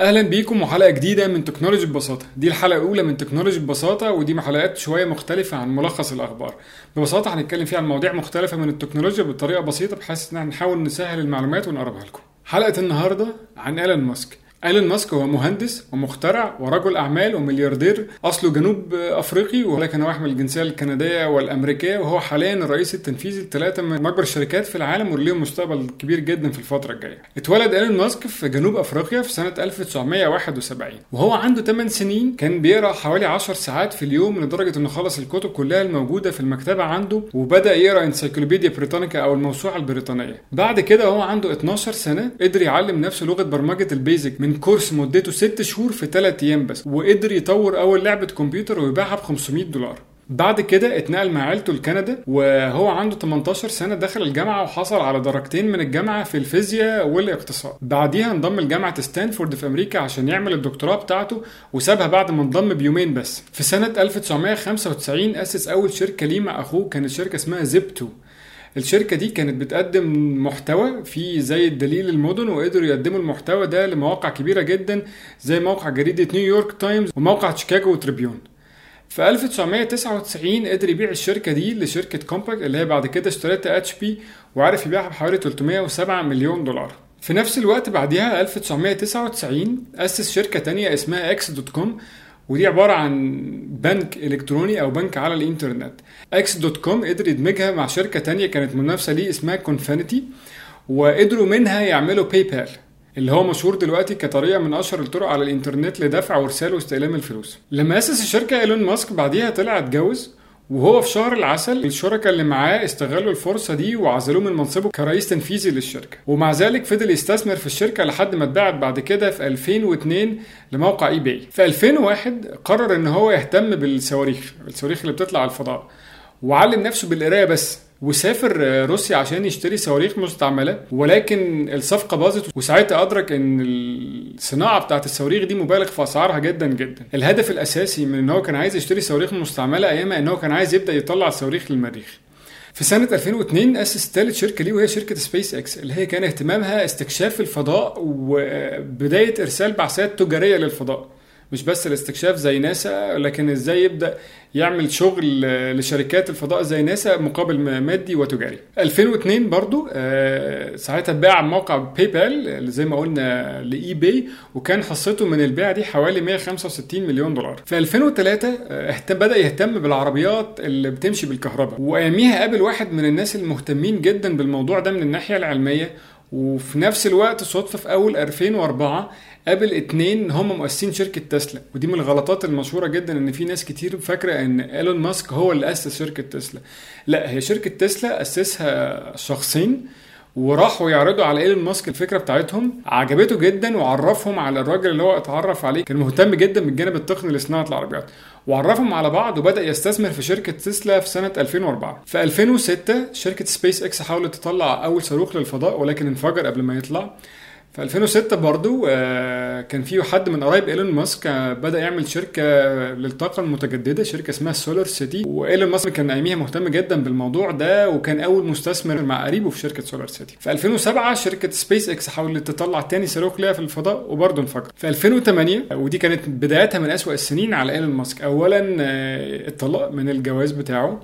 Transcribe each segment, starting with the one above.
أهلا بيكم وحلقة جديدة من technology ببساطة. دي الحلقة الأولى من technology ببساطة ودي حلقات شوية مختلفة عن ملخص الأخبار. ببساطة هنتكلم فيها عن مواضيع مختلفة من التكنولوجيا بطريقة بسيطة بحيث إن إحنا نحاول نسهل المعلومات ونقربها لكم. حلقة النهارده عن إيلون ماسك. إيلون ماسك هو مهندس ومخترع ورجل أعمال وملياردير أصله جنوب أفريقي ولكن هو يحمل الجنسية الكندية والأمريكية وهو حاليا الرئيس التنفيذي لثلاثة من أكبر الشركات في العالم وليهم مستقبل كبير جدا في الفترة الجاية. اتولد إيلون ماسك في جنوب أفريقيا في سنة 1971 وهو عنده 8 سنين كان بيقرأ حوالي 10 ساعات في اليوم لدرجة إنه خلص الكتب كلها الموجودة في المكتبة عنده وبدأ يقرأ Encyclopedia Britannica أو الموسوعة البريطانية. بعد كده هو عنده 12 سنة قدر يعلم نفسه لغة برمجة البيزك من كورس مدته 6 شهور في 3 أيام بس وقدر يطور أول لعبة كمبيوتر ويبيعها ب 500 دولار. بعد كده اتنقل مع عيلته لكندا وهو عنده 18 سنة دخل الجامعة وحصل على درجتين من الجامعة في الفيزياء والاقتصاد. بعديها انضم لجامعة ستانفورد في أمريكا عشان يعمل الدكتوراه بتاعته وسابها بعد ما انضم بيومين بس. في سنة 1995 أسس أول شركة ليه مع أخوه كانت شركة اسمها زيبتو الشركة دي كانت بتقدم محتوى في زي الدليل المدن وقدروا يقدموا المحتوى ده لمواقع كبيرة جدا زي موقع جريدة نيويورك تايمز وموقع شيكاغو تريبيون. في 1999 قدر يبيع الشركة دي لشركة Compaq اللي هي بعد كده اشترتها HP وعرف يبيعها بحوالي 307 مليون دولار. في نفس الوقت بعديها 1999 أسس شركة تانية اسمها X dot com ودي عبارة عن بنك إلكتروني أو بنك على الإنترنت. X dot com قدر يدمجها مع شركة تانية كانت منافسة ليه اسمها Confinity وقدروا منها يعملوا PayPal اللي هو مشهور دلوقتي كطريقة من أشهر الطرق على الإنترنت لدفع وارسال واستلام الفلوس. لما أسس الشركة إيلون ماسك بعديها طلع اتجوز وهو في شهر العسل الشركاء اللي معاه استغلوا الفرصة دي وعزلوه من منصبه كرئيس تنفيذي للشركة. ومع ذلك فضل يستثمر في الشركة لحد ما اتباعت بعد كده في 2002 لموقع eBay في 2001 قرر إن هو يهتم بالصواريخ الصواريخ اللي بتطلع على الفضاء. وعلم نفسه بالقراية بس وسافر روسيا عشان يشتري صواريخ مستعملة. ولكن الصفقة باظت وساعتها أدرك إن الصناعة بتاعت الصواريخ دي مبالغ في أسعارها جدا جدا. الهدف الأساسي من إن هو كان عايز يشتري صواريخ مستعملة أيامها إن هو كان عايز يبدأ يطلع صواريخ للمريخ. في سنة 2002 أسس ثالث شركة ليه وهي شركة سبيس إكس اللي هي كان اهتمامها استكشاف الفضاء وبداية إرسال بعثات تجارية للفضاء. مش بس الاستكشاف زي ناسا لكن إزاي يبدأ يعمل شغل لشركات الفضاء زي ناسا مقابل مادي وتجاري. 2002 برضو ساعتها باع موقع PayPal زي ما قلنا ل eBay وكان حصته من البيع دي حوالي 165 مليون دولار. في 2003 اهتم بدأ يهتم بالعربيات اللي بتمشي بالكهرباء. وأياميها قابل واحد من الناس المهتمين جدا بالموضوع ده من الناحية العلمية وفي نفس الوقت صدفة في أول 2004 قابل اتنين هم مؤسسين شركة تسلا. ودي من الغلطات المشهورة جدا إن في ناس كتير فاكرة إن إيلون ماسك هو اللي أسس شركة تسلا. لا هي شركة تسلا أسسها شخصين وراحوا يعرضوا على إيلون ماسك الفكرة بتاعتهم. عجبته جدا وعرفهم على الراجل اللي هو اتعرف عليه كان مهتم جدا بالجانب التقني لصناعه العربيات. وعرفهم على بعض وبدأ يستثمر في شركة تسلا في سنة 2004 في 2006 شركة سبيس إكس حاولت تطلع أول صاروخ للفضاء ولكن انفجر قبل ما يطلع. في 2006 برضو كان في حد من قرايب إيلون ماسك بدأ يعمل شركة للطاقة المتجددة شركة اسمها SolarCity وإيلون ماسك كان اياميها مهتم جدا بالموضوع ده وكان أول مستثمر مع قريبه في شركة SolarCity في 2007 شركة سبيس إكس حاولت تطلع تاني صاروخ ليها في الفضاء وبرضه انفجر في 2008 ودي كانت بدايتها من أسوأ السنين على إيلون ماسك. اولا الطلاق من الجواز بتاعه.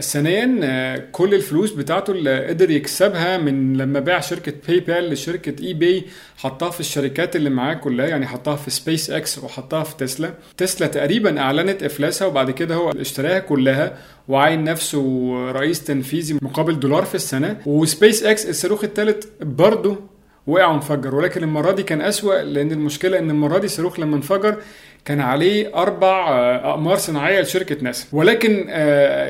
ثانيا كل الفلوس بتاعته اللي قدر يكسبها من لما باع شركة PayPal لشركة eBay حطها في الشركات اللي معاه كلها يعني حطها في سبيس إكس وحطها في Tesla. Tesla تقريبا أعلنت إفلاسها وبعد كده هو اشتراها كلها وعين نفسه رئيس تنفيذي مقابل دولار في السنة. وسبيس إكس الصاروخ الثالث برضه وقع وانفجر ولكن المرة دي كان أسوأ لأن المشكلة إن المرة دي الصاروخ لما انفجر كان عليه أربع أقمار صناعية لشركة ناسا. ولكن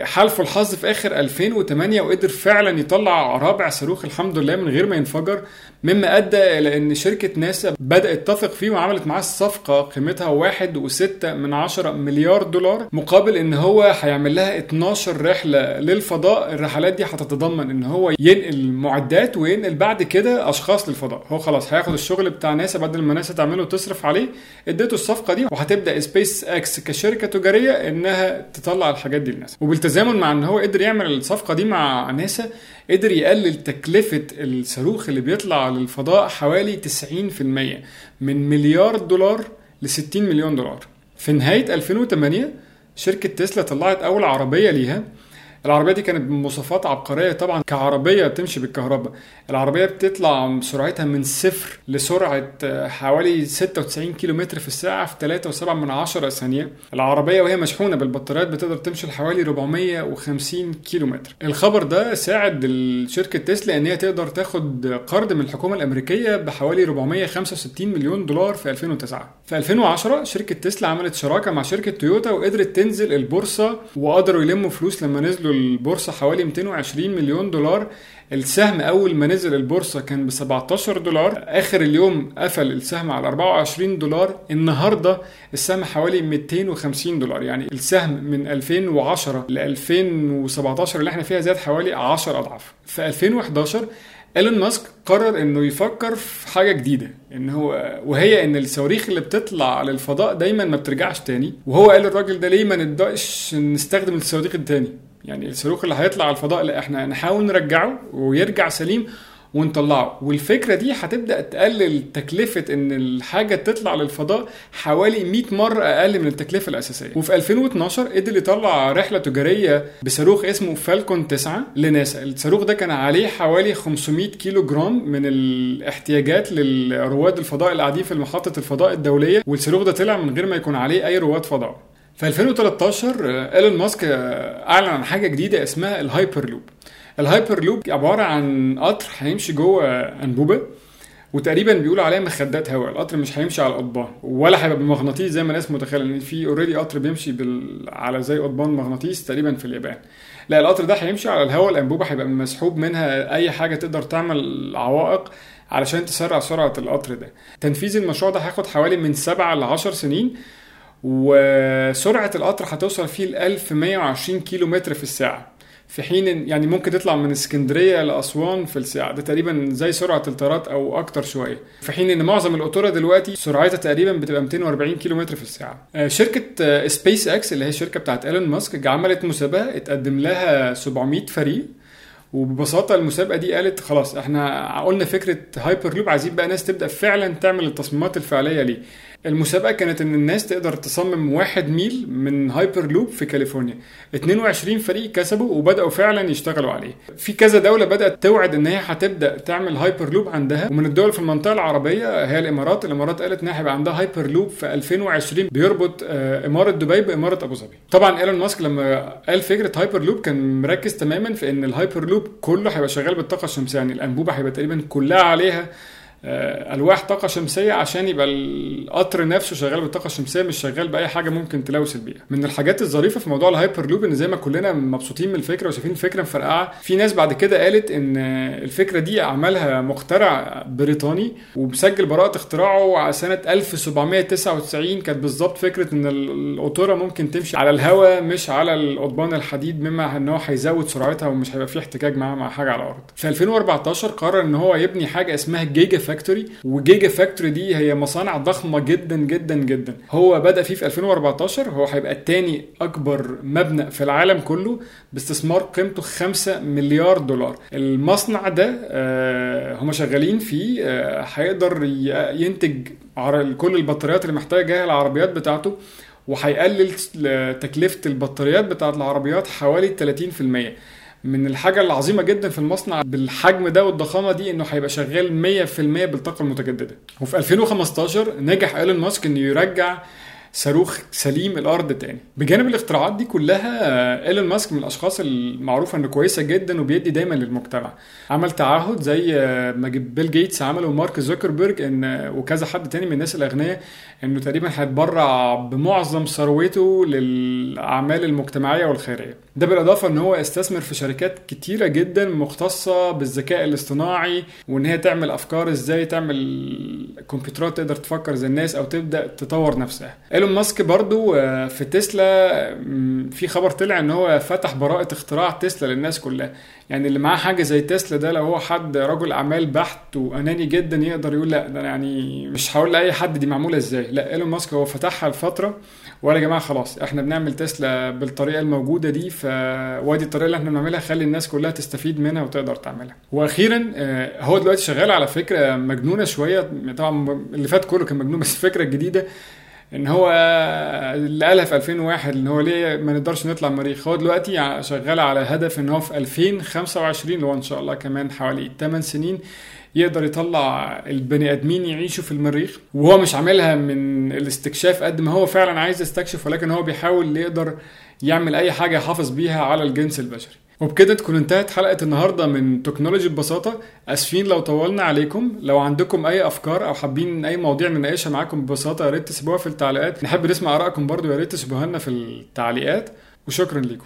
حالفه الحظ في آخر 2008 وقدر فعلا يطلع رابع صاروخ الحمد لله من غير ما ينفجر مما أدى إلى إن شركة ناسا بدأت تثق فيه وعملت معاه الصفقه قيمتها واحد وستة من عشرة مليار دولار مقابل إن هو هيعمل لها 12 رحلة للفضاء. الرحلات دي هتتضمن إن هو ينقل معدات وينقل بعد كده أشخاص للفضاء. هو خلاص هياخد الشغل بتاع ناسا بدل ما ناسا تعمله وتصرف عليه. اديته الصفقة دي هتبدا سبيس إكس كشركة تجارية إنها تطلع الحاجات دي للناس وبالتزامن مع إن هو قدر يعمل الصفقة دي مع ناسا قدر يقلل تكلفة الصاروخ اللي بيطلع للفضاء حوالي 90% من مليار دولار ل 60 مليون دولار. في نهاية 2008 شركة تسلا طلعت أول عربية ليها. العربية دي كانت بمواصفات عبقرية طبعا كعربية بتمشي بالكهرباء. العربية بتطلع سرعتها من صفر لسرعة حوالي 96 كيلو متر في الساعة في 3.7 من عشرة ثانية. العربية وهي مشحونة بالبطاريات بتقدر تمشي لحوالي 450 كيلو متر الخبر ده ساعد شركه تسلا إن هي تقدر تاخد قرض من الحكومة الأمريكية بحوالي 465 مليون دولار في 2009 في 2010 شركة تسلا عملت شراكة مع شركة تويوتا وقدرت تنزل البورصة وقدروا يلموا فلوس لما نزلوا البورصة حوالي 220 مليون دولار. السهم أول ما نزل البورصة كان ب 17 دولار. آخر اليوم قفل السهم على 24 دولار. النهارده السهم حوالي 250 دولار. يعني السهم من 2010 ل 2017 اللي إحنا فيها زاد حوالي 10 أضعاف. في 2011 إيلون ماسك قرر إنه يفكر في حاجة جديدة إن هو وهي إن الصواريخ اللي بتطلع للفضاء دايما ما بترجعش تاني وهو قال الراجل ده ليه ما نبدأش نستخدم الصواريخ التاني يعني الصاروخ اللي هيطلع على الفضاء لا إحنا نحاول نرجعه ويرجع سليم ونطلعه. والفكرة دي هتبدأ تقلل تكلفة إن الحاجة تطلع للفضاء حوالي 100 مرة أقل من التكلفة الأساسية. وفي 2012 قدر يطلع رحلة تجارية بصاروخ اسمه فالكون 9 لناسا. الصاروخ ده كان عليه حوالي 500 كيلو جرام من الاحتياجات للرواد الفضاء اللي قاعدين في محطه الفضاء الدولية والصاروخ ده طلع من غير ما يكون عليه أي رواد فضاء. في 2013 إيلون ماسك أعلن عن حاجة جديدة اسمها ال Hyperloop ال Hyperloop عبارة عن قطر هيمشي جوه أنبوبة وتقريبا بيقولوا عليها مخدات هواء. القطر مش هيمشي على القضبان ولا هيبقى بمغناطيس زي ما الناس متخيلة ان في already قطر بيمشي بال... على زي قضبان مغناطيس تقريبا في اليابان. لا القطر ده هيمشي على الهواء الأنبوبة هيبقى مسحوب منها أي حاجة تقدر تعمل عوائق علشان تسرع سرعة القطر ده. تنفيذ المشروع ده هياخد حوالي من 7 ل 10 سنين وسرعة القطر هتوصل فيه ل 1120 كيلو متر في الساعة. في حين يعني ممكن تطلع من اسكندرية لأسوان في الساعة ده تقريبا زي سرعة الطيارات أو أكتر شوية. في حين إن معظم القطوره دلوقتي سرعتها تقريبا بتبقى 240 كيلو متر في الساعة. شركة سبيس إكس اللي هي الشركة بتاعت إيلون ماسك عملت مسابقة اتقدم لها 700 فريق. وببساطة المسابقة دي قالت خلاص إحنا قلنا فكرة هايبر لوب عايزين بقى ناس تبدأ فعلا تعمل التصميمات الفعلية ليه. المسابقة كانت إن الناس تقدر تصمم واحد ميل من هايبر لوب في كاليفورنيا. 22 فريق كسبوا وبدأوا فعلا يشتغلوا عليه. في كذا دولة بدأت توعد إن هي هتبدأ تعمل هايبر لوب عندها. ومن الدول في المنطقة العربية هي الإمارات. الإمارات قالت ان هيبقى عندها هايبر لوب في 2020 بيربط إمارة دبي بإمارة أبو ظبي. طبعا إيلون ماسك لما قال فكرة هايبر لوب كان مركز تماما في إن الهايبر لوب كله هيبقى شغال بالطاقة الشمسية. يعني الأنبوبة هيبقى تقريبا كلها عليها. ألواح طاقة شمسية عشان يبقى القطر نفسه شغال بالطاقه الشمسيه مش شغال بأي حاجة ممكن تلوث البيئة. من الحاجات الظريفة في موضوع الهايبر لوب إن زي ما كلنا مبسوطين من الفكرة وشايفين الفكرة مفرقعة في ناس بعد كده قالت إن الفكرة دي عملها مخترع بريطاني ومسجل براءة اختراعه سنة 1799 كانت بالظبط فكرة إن القطورة ممكن تمشي على الهواء مش على القضبان الحديد مما إن هو هيزود سرعتها ومش هيبقى فيه احتكاك معاها مع حاجة على الأرض. في 2014 قرر إن هو يبني حاجة اسمها Gigafactory و Gigafactory دي هي مصانع ضخمة جدا جدا جدا. هو بدأ فيه في 2014 هو هيبقى الثاني أكبر مبنى في العالم كله باستثمار قيمته 5 مليار دولار. المصنع ده آه هم شغالين فيه آه هيقدر ينتج كل البطاريات اللي محتاجها العربيات بتاعته وهيقلل تكلفة البطاريات بتاعت العربيات حوالي 30% من الحاجة العظيمة جدا في المصنع بالحجم ده والضخامة دي إنه هيبقى شغال 100% بالطاقة المتجددة. وفي 2015 نجح إيلون ماسك إنه يرجع صاروخ سليم الأرض تاني. بجانب الاختراعات دي كلها إيلون ماسك من الأشخاص المعروفة إنه كويسة جدا وبيدي دايما للمجتمع. عمل تعهد زي ما بيل جيتس عمل ومارك زوكربيرج ان وكذا حد تاني من الناس الأغنياء إنه تقريبا هيتبرع بمعظم ثروته للأعمال المجتمعية والخيرية. ده بالإضافة إن هو استثمر في شركات كتيرة جدا مختصة بالذكاء الاصطناعي وإن هي تعمل أفكار إزاي تعمل كمبيوترات تقدر تفكر زي الناس أو تبدأ تطور نفسها. إيلون ماسك برضو آه، في تسلا في خبر طلع إن هو فتح براءة اختراع تسلا للناس كلها. يعني اللي معاه حاجة زي تسلا ده لو هو حد رجل أعمال بحت وأناني جدا يقدر يقول لا ده أنا يعني مش هقول لأي حد دي معمولة إزاي. لا إيلون ماسك هو فتحها لفترة وقال يا جماعة خلاص إحنا بنعمل تسلا بالطريقة الموجودة دي ف وادي الطريقة اللي إحنا بنعملها خلي الناس كلها تستفيد منها وتقدر تعملها. وأخيرا آه، هو دلوقتي شغال على فكرة مجنونة شوية. طبعا اللي فات كله كان مجنون بس الفكرة الجديدة ان هو اللي قالها في 2001 ان هو ليه ما نقدرش نطلع المريخ هو دلوقتي شغال على هدف ان هو في 2025 اللي هو ان شاء الله كمان حوالي 8 سنين يقدر يطلع البني آدمين يعيشوا في المريخ. وهو مش عاملها من الاستكشاف قد ما هو فعلا عايز يستكشف ولكن هو بيحاول يقدر يعمل أي حاجة يحافظ بيها على الجنس البشري. وبكده تكون انتهت حلقة النهاردة من تكنولوجي ببساطة. آسفين لو طولنا عليكم. لو عندكم أي أفكار أو حابين أي مواضيع نناقشها معاكم ببساطة يا ريت تسيبوها في التعليقات. نحب نسمع آرائكم برضو يا ريت تسيبوها لنا في التعليقات. وشكرا لكم